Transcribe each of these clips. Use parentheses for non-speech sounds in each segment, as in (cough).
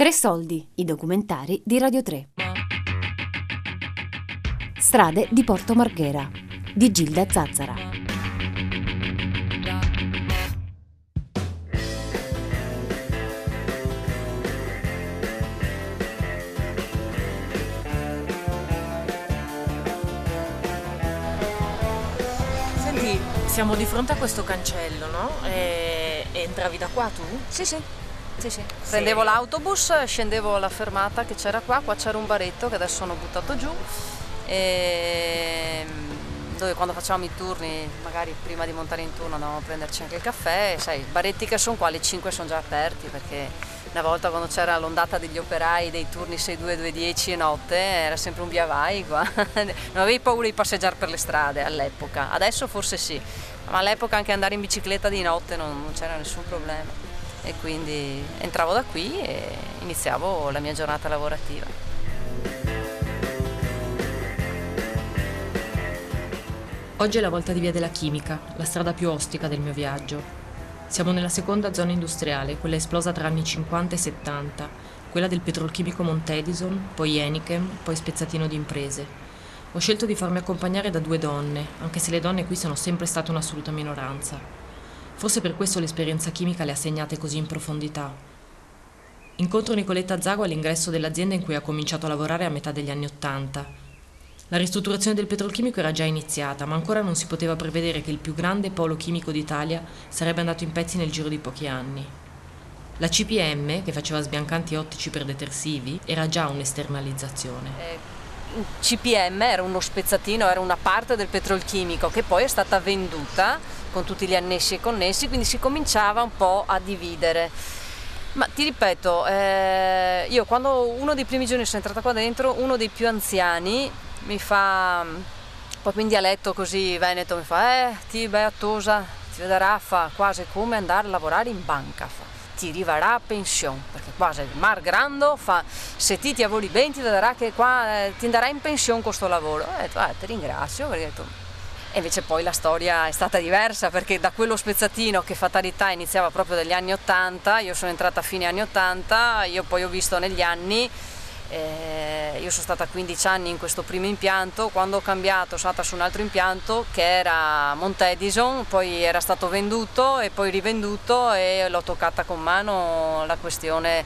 Tre soldi, i documentari di Radio 3. Strade di Porto Marghera di Gilda Zazzara. Senti, siamo di fronte a questo cancello, no? E, e entravi da qua tu? Sì, sì. Sì, sì. Prendevo l'autobus, scendevo alla fermata che c'era qua, qua c'era un baretto che adesso hanno buttato giù, e dove quando facevamo i turni, magari prima di montare in turno andavamo a prenderci anche il caffè, sai, i baretti che sono qua, le 5 sono già aperti perché una volta quando c'era l'ondata degli operai dei turni 6-2-2-10 e notte era sempre un via vai qua, (laughs) non avevi paura di passeggiare per le strade all'epoca, adesso forse sì, ma all'epoca anche andare in bicicletta di notte non, non c'era nessun problema e quindi entravo da qui e iniziavo la mia giornata lavorativa. Oggi è la volta di Via della Chimica, la strada più ostica del mio viaggio. Siamo nella seconda zona industriale, quella esplosa tra anni 50 e 70, quella del petrolchimico Montedison, poi Enichem, poi spezzatino di imprese. Ho scelto di farmi accompagnare da due donne, anche se le donne qui sono sempre state un'assoluta minoranza. Forse per questo l'esperienza chimica le ha segnate così in profondità. Incontro Nicoletta Zago all'ingresso dell'azienda in cui ha cominciato a lavorare a metà degli anni Ottanta. La ristrutturazione del petrolchimico era già iniziata, ma ancora non si poteva prevedere che il più grande polo chimico d'Italia sarebbe andato in pezzi nel giro di pochi anni. La CPM, che faceva sbiancanti ottici per detersivi, era già un'esternalizzazione. Eh, CPM era uno spezzatino, era una parte del petrolchimico che poi è stata venduta con tutti gli annessi e connessi, quindi si cominciava un po' a dividere. Ma ti ripeto, eh, io quando uno dei primi giorni sono entrata qua dentro, uno dei più anziani mi fa, proprio in dialetto così veneto, mi fa, eh, ti beatosa, ti vedrà, fa quasi come andare a lavorare in banca, fa. ti arriverà a pensione, perché quasi il mar grande fa, se ti ti avori bene ti darà che qua eh, ti andrà in pensione questo lavoro. Ho detto, eh, ti ringrazio, perché ho detto, e invece poi la storia è stata diversa perché da quello spezzatino che fatalità iniziava proprio dagli anni 80, io sono entrata a fine anni 80, io poi ho visto negli anni, eh, io sono stata 15 anni in questo primo impianto, quando ho cambiato sono andata su un altro impianto che era Montedison, poi era stato venduto e poi rivenduto e l'ho toccata con mano la questione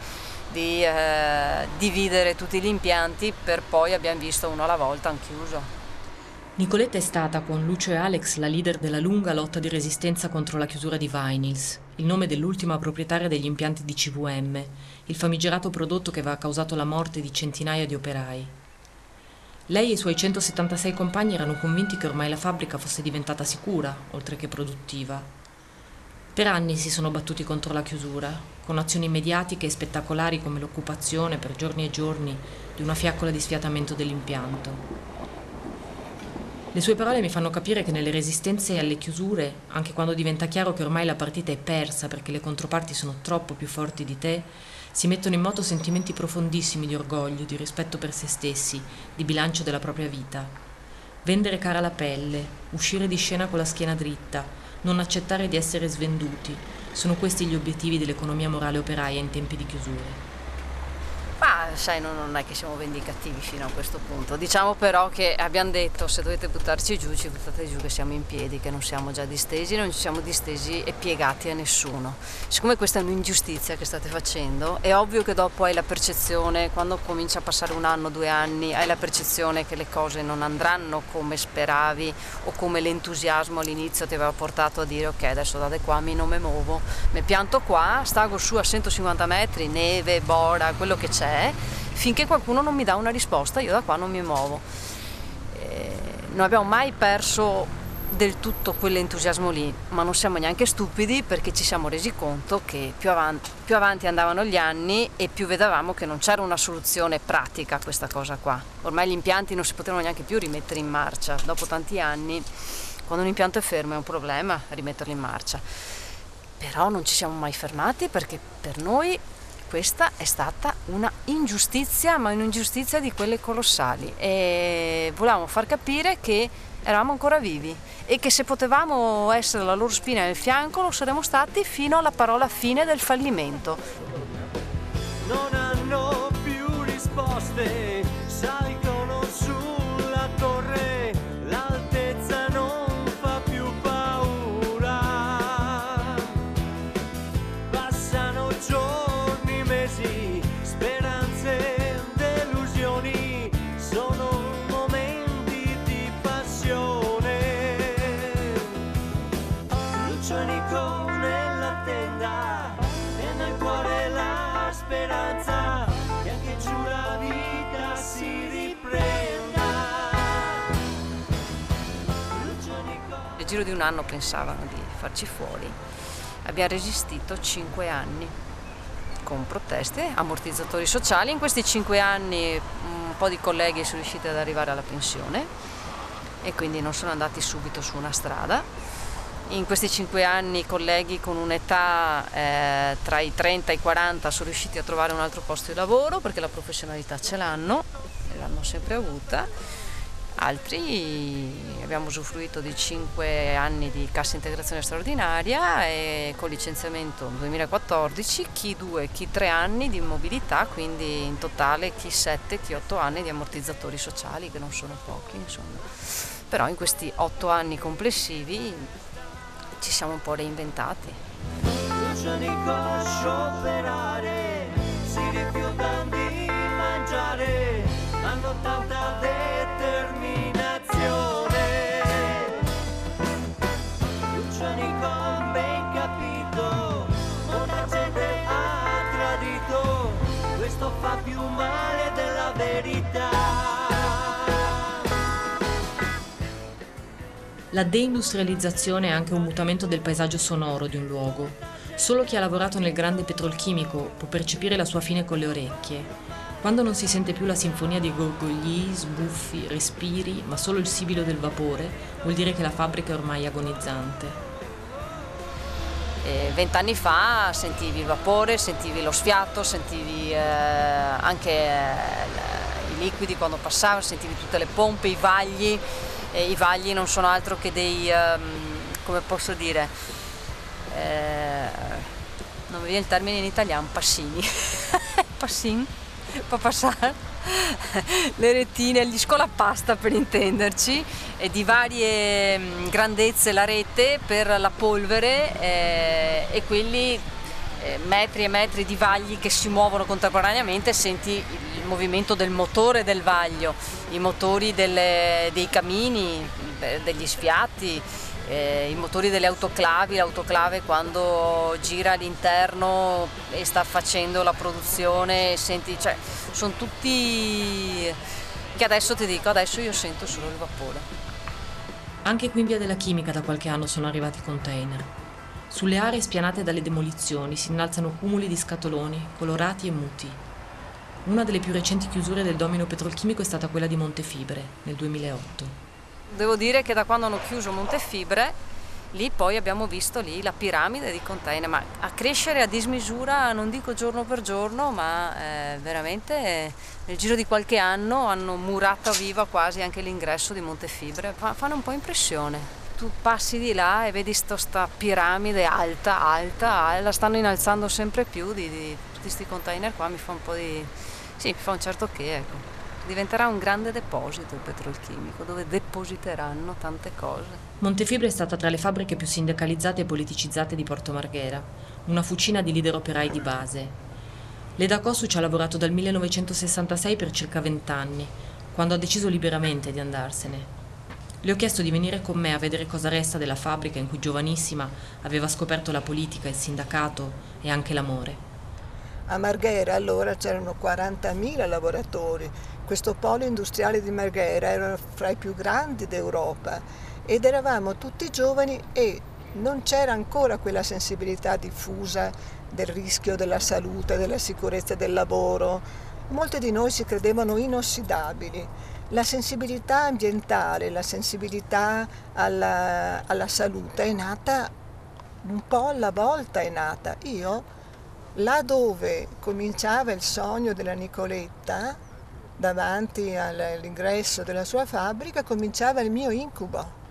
di eh, dividere tutti gli impianti per poi abbiamo visto uno alla volta hanno chiuso. Nicoletta è stata con Lucio e Alex la leader della lunga lotta di resistenza contro la chiusura di Vinyls, il nome dell'ultima proprietaria degli impianti di CVM, il famigerato prodotto che aveva causato la morte di centinaia di operai. Lei e i suoi 176 compagni erano convinti che ormai la fabbrica fosse diventata sicura, oltre che produttiva. Per anni si sono battuti contro la chiusura, con azioni mediatiche e spettacolari come l'occupazione per giorni e giorni di una fiaccola di sfiatamento dell'impianto. Le sue parole mi fanno capire che nelle resistenze alle chiusure, anche quando diventa chiaro che ormai la partita è persa perché le controparti sono troppo più forti di te, si mettono in moto sentimenti profondissimi di orgoglio, di rispetto per se stessi, di bilancio della propria vita. Vendere cara la pelle, uscire di scena con la schiena dritta, non accettare di essere svenduti, sono questi gli obiettivi dell'economia morale operaia in tempi di chiusure. Sai, no, non è che siamo vendicativi fino a questo punto. Diciamo però che abbiamo detto se dovete buttarci giù, ci buttate giù che siamo in piedi, che non siamo già distesi, non ci siamo distesi e piegati a nessuno. Siccome questa è un'ingiustizia che state facendo, è ovvio che dopo hai la percezione, quando comincia a passare un anno, due anni, hai la percezione che le cose non andranno come speravi o come l'entusiasmo all'inizio ti aveva portato a dire ok adesso da qua mi non mi muovo, mi pianto qua, stago su a 150 metri, neve, bora, quello che c'è, finché qualcuno non mi dà una risposta io da qua non mi muovo. Eh, non abbiamo mai perso del tutto quell'entusiasmo lì, ma non siamo neanche stupidi perché ci siamo resi conto che più avanti, più avanti, andavano gli anni e più vedevamo che non c'era una soluzione pratica a questa cosa qua. Ormai gli impianti non si potevano neanche più rimettere in marcia, dopo tanti anni quando un impianto è fermo è un problema rimetterlo in marcia. Però non ci siamo mai fermati perché per noi questa è stata una ingiustizia, ma un'ingiustizia di quelle colossali e volevamo far capire che eravamo ancora vivi e che se potevamo essere la loro spina nel fianco lo saremmo stati fino alla parola fine del fallimento. Non hanno feste salgono Nel giro di un anno pensavano di farci fuori. Abbiamo resistito cinque anni con proteste, ammortizzatori sociali. In questi cinque anni un po' di colleghi sono riusciti ad arrivare alla pensione e quindi non sono andati subito su una strada. In questi cinque anni colleghi con un'età eh, tra i 30 e i 40 sono riusciti a trovare un altro posto di lavoro perché la professionalità ce l'hanno, e l'hanno sempre avuta. Altri abbiamo usufruito di 5 anni di cassa integrazione straordinaria e con licenziamento 2014, chi 2, chi 3 anni di mobilità, quindi in totale chi 7, chi 8 anni di ammortizzatori sociali, che non sono pochi, insomma. Però in questi 8 anni complessivi ci siamo un po' reinventati. Lucianico scioperare, si rifiutano di mangiare, hanno tanta La deindustrializzazione è anche un mutamento del paesaggio sonoro di un luogo. Solo chi ha lavorato nel grande petrolchimico può percepire la sua fine con le orecchie. Quando non si sente più la sinfonia di gorgogli, sbuffi, respiri, ma solo il sibilo del vapore, vuol dire che la fabbrica è ormai agonizzante. E Vent'anni fa sentivi il vapore, sentivi lo sfiato, sentivi eh, anche eh, i liquidi quando passavano, sentivi tutte le pompe, i vagli. E I vagli non sono altro che dei, ehm, come posso dire, eh, non mi viene il termine in italiano, passini. (laughs) Passin, fa passare le retine, gli scolapasta per intenderci, e di varie mm, grandezze la rete per la polvere eh, e quelli eh, metri e metri di vagli che si muovono contemporaneamente, senti il movimento del motore del vaglio, i motori delle- dei camini, eh, degli sfiati, eh, i motori delle autoclavi, l'autoclave quando gira all'interno e sta facendo la produzione, senti, cioè, sono tutti che adesso ti dico, adesso io sento solo il vapore. Anche qui in via della chimica da qualche anno sono arrivati container. Sulle aree spianate dalle demolizioni si innalzano cumuli di scatoloni, colorati e muti. Una delle più recenti chiusure del domino petrolchimico è stata quella di Montefibre, nel 2008. Devo dire che da quando hanno chiuso Montefibre, lì poi abbiamo visto lì la piramide di container, ma a crescere a dismisura, non dico giorno per giorno, ma eh, veramente eh, nel giro di qualche anno hanno murato viva quasi anche l'ingresso di Montefibre. Fa- fanno un po' impressione. Tu passi di là e vedi sto, sta piramide alta, alta, alta, la stanno innalzando sempre più di, di tutti questi container qua, mi fa un po' di... sì, mi fa un certo che, ecco. Diventerà un grande deposito il petrolchimico dove depositeranno tante cose. Montefibre è stata tra le fabbriche più sindacalizzate e politicizzate di Porto Marghera, una fucina di leader operai di base. Leda Cossu ci ha lavorato dal 1966 per circa 20 anni, quando ha deciso liberamente di andarsene. Le ho chiesto di venire con me a vedere cosa resta della fabbrica in cui giovanissima aveva scoperto la politica, il sindacato e anche l'amore. A Marghera allora c'erano 40.000 lavoratori. Questo polo industriale di Marghera era fra i più grandi d'Europa ed eravamo tutti giovani e non c'era ancora quella sensibilità diffusa del rischio della salute, della sicurezza del lavoro. Molti di noi si credevano inossidabili. La sensibilità ambientale, la sensibilità alla, alla salute è nata un po' alla volta è nata. Io là dove cominciava il sogno della Nicoletta, davanti all'ingresso della sua fabbrica, cominciava il mio incubo,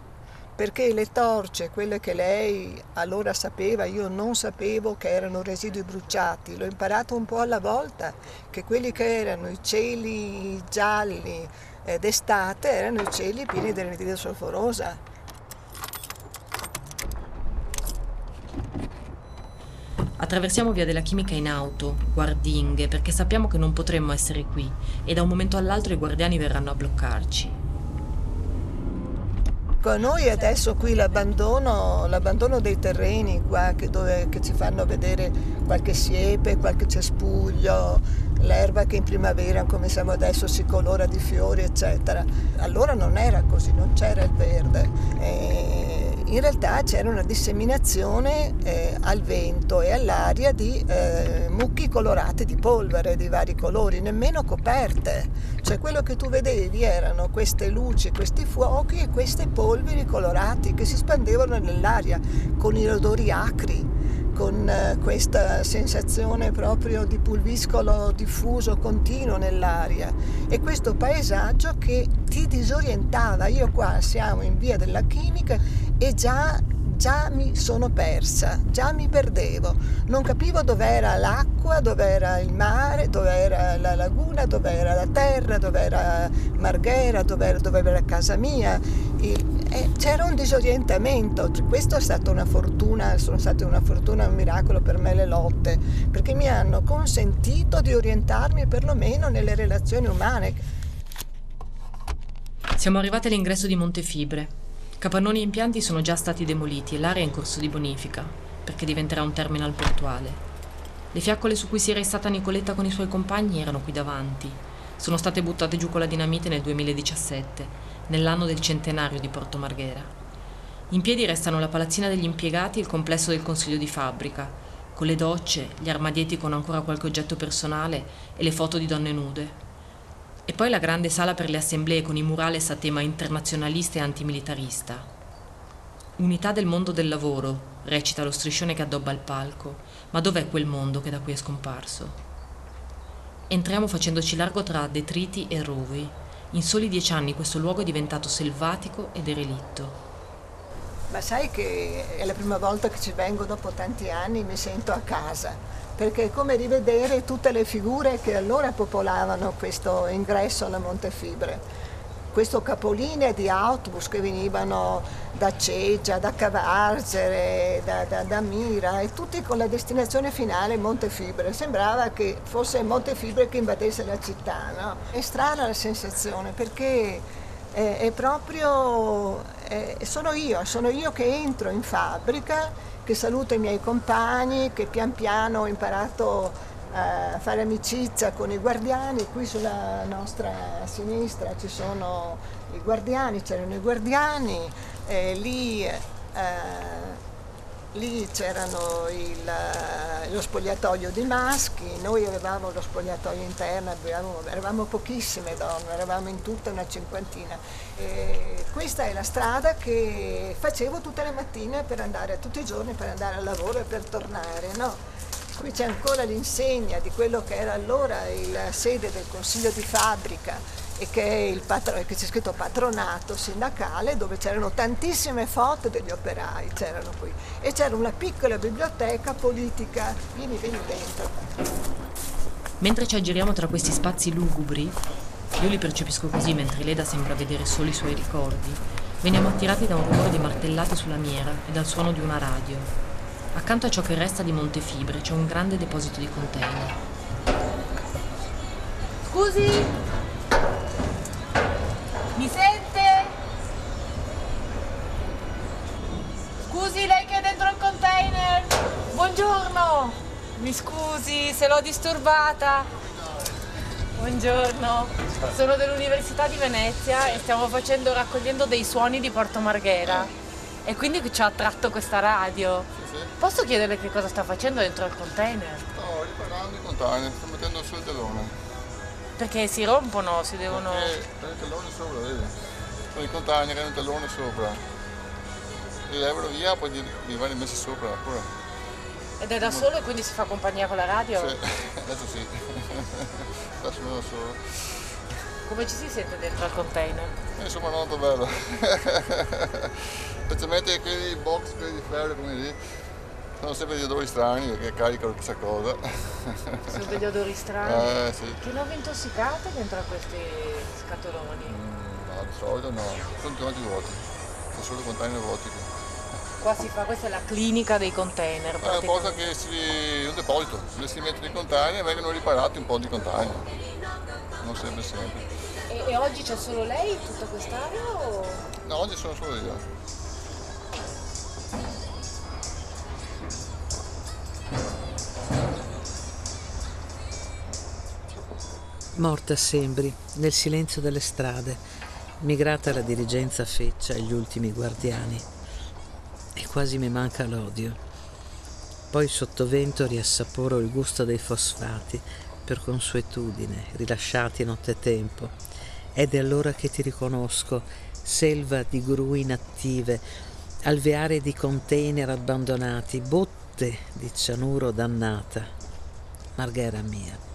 perché le torce, quelle che lei allora sapeva, io non sapevo che erano residui bruciati, l'ho imparato un po' alla volta, che quelli che erano i cieli gialli eh, d'estate erano i cieli pieni di anidride solforosa. Attraversiamo via della chimica in auto, guardinghe, perché sappiamo che non potremmo essere qui e da un momento all'altro i guardiani verranno a bloccarci. Con noi adesso qui l'abbandono, l'abbandono dei terreni qua che, dove, che ci fanno vedere qualche siepe, qualche cespuglio, l'erba che in primavera come siamo adesso si colora di fiori eccetera. Allora non era così, non c'era il verde. E in realtà c'era una disseminazione eh, al vento e all'aria di eh, mucchi colorate di polvere di vari colori, nemmeno coperte. Cioè quello che tu vedevi erano queste luci, questi fuochi e queste polveri colorati che si spandevano nell'aria con i odori acri con eh, questa sensazione proprio di pulviscolo diffuso continuo nell'aria e questo paesaggio che ti disorientava. Io qua siamo in via della chimica e già, già mi sono persa, già mi perdevo, non capivo dov'era l'acqua, dov'era il mare, dov'era la laguna, dov'era la terra, dov'era Marghera, dov'era, dov'era casa mia. Il, e c'era un disorientamento, questo è stata una fortuna, sono state una fortuna, un miracolo per me le lotte, perché mi hanno consentito di orientarmi perlomeno nelle relazioni umane. Siamo arrivati all'ingresso di Montefibre. Capannoni e impianti sono già stati demoliti e l'area è in corso di bonifica, perché diventerà un terminal portuale. Le fiaccole su cui si era istata Nicoletta con i suoi compagni erano qui davanti. Sono state buttate giù con la dinamite nel 2017 nell'anno del centenario di Porto Marghera. In piedi restano la palazzina degli impiegati e il complesso del consiglio di fabbrica, con le docce, gli armadietti con ancora qualche oggetto personale e le foto di donne nude. E poi la grande sala per le assemblee con i murales a tema internazionalista e antimilitarista. Unità del mondo del lavoro, recita lo striscione che addobba il palco, ma dov'è quel mondo che da qui è scomparso? Entriamo facendoci largo tra detriti e rovi, in soli dieci anni questo luogo è diventato selvatico e derelitto. Ma sai che è la prima volta che ci vengo dopo tanti anni, mi sento a casa, perché è come rivedere tutte le figure che allora popolavano questo ingresso alla Montefibre questo capolinea di autobus che venivano da Ceggia, da Cavargere, da, da, da, Mira e tutti con la destinazione finale Montefibre. Sembrava che fosse Montefibre che invadesse la città. No? È strana la sensazione perché è, è proprio, è, sono io, sono io che entro in fabbrica, che saluto i miei compagni, che pian piano ho imparato a fare amicizia con i guardiani, qui sulla nostra sinistra ci sono i guardiani, c'erano i guardiani, eh, lì, eh, lì c'erano lo spogliatoio di maschi, noi avevamo lo spogliatoio interno, avevamo, eravamo pochissime donne, eravamo in tutta una cinquantina. E questa è la strada che facevo tutte le mattine per andare, tutti i giorni per andare al lavoro e per tornare. No? Qui c'è ancora l'insegna di quello che era allora la sede del consiglio di fabbrica e che, patro, che c'è scritto patronato sindacale dove c'erano tantissime foto degli operai, c'erano qui. E c'era una piccola biblioteca politica. Vieni, vieni dentro. Mentre ci aggiriamo tra questi spazi lugubri, io li percepisco così mentre Leda sembra vedere solo i suoi ricordi, veniamo attirati da un rumore di martellate sulla miera e dal suono di una radio. Accanto a ciò che resta di Montefibre c'è un grande deposito di container. Scusi? Mi sente? Scusi, lei che è dentro il container? Buongiorno! Mi scusi se l'ho disturbata. Buongiorno, sono dell'Università di Venezia e stiamo facendo, raccogliendo dei suoni di Porto Marghera e quindi ci ha attratto questa radio. Posso chiederle che cosa sta facendo dentro il container? Sto riparando i container, sto mettendo su il tellone. Perché si rompono, si devono... Perché c'è il tellone sopra, vedi? Con i container hanno il tellone sopra. Li levano via, poi li, li vanno messi sopra ancora. Ed è da solo e quindi si fa compagnia con la radio? Sì, (laughs) adesso sì. (laughs) Adesso sono da solo. come ci si sente dentro al container? E insomma molto bello. (laughs) Specialmente quelli box, quelli di ferro come lì, sono sempre degli odori strani perché caricano chissà cosa. Sono degli odori strani. Eh sì. Che non vi intossicate dentro a questi scatoloni? Mm, no, di solito no, sono tutti vuoti. Sono solo container vuoti. qui. Qua si fa, questa è la clinica dei container. È una cosa che si. un deposito, dove si mettono i container e vengono riparati un po' di container. Non sempre sempre. E, e oggi c'è solo lei tutta quest'area o... No, oggi sono solo io. Morta Sembri, nel silenzio delle strade, migrata la dirigenza feccia e gli ultimi guardiani. E quasi mi manca l'odio. Poi sottovento riassaporo il gusto dei fosfati, per consuetudine, rilasciati nottetempo. Ed è allora che ti riconosco, selva di gru inattive, alveare di container abbandonati, botte di cianuro dannata. Marghera mia.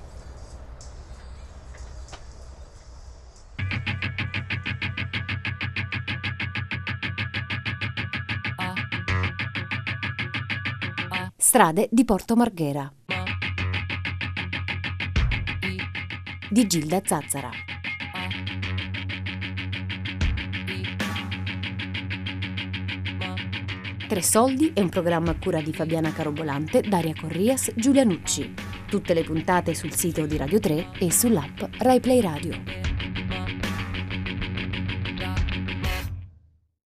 Strade di Porto Marghera di Gilda Zazzara. Tre soldi è un programma a cura di Fabiana Carobolante, Daria Corrias, Giulia Nucci. Tutte le puntate sul sito di Radio 3 e sull'app RaiPlay Radio.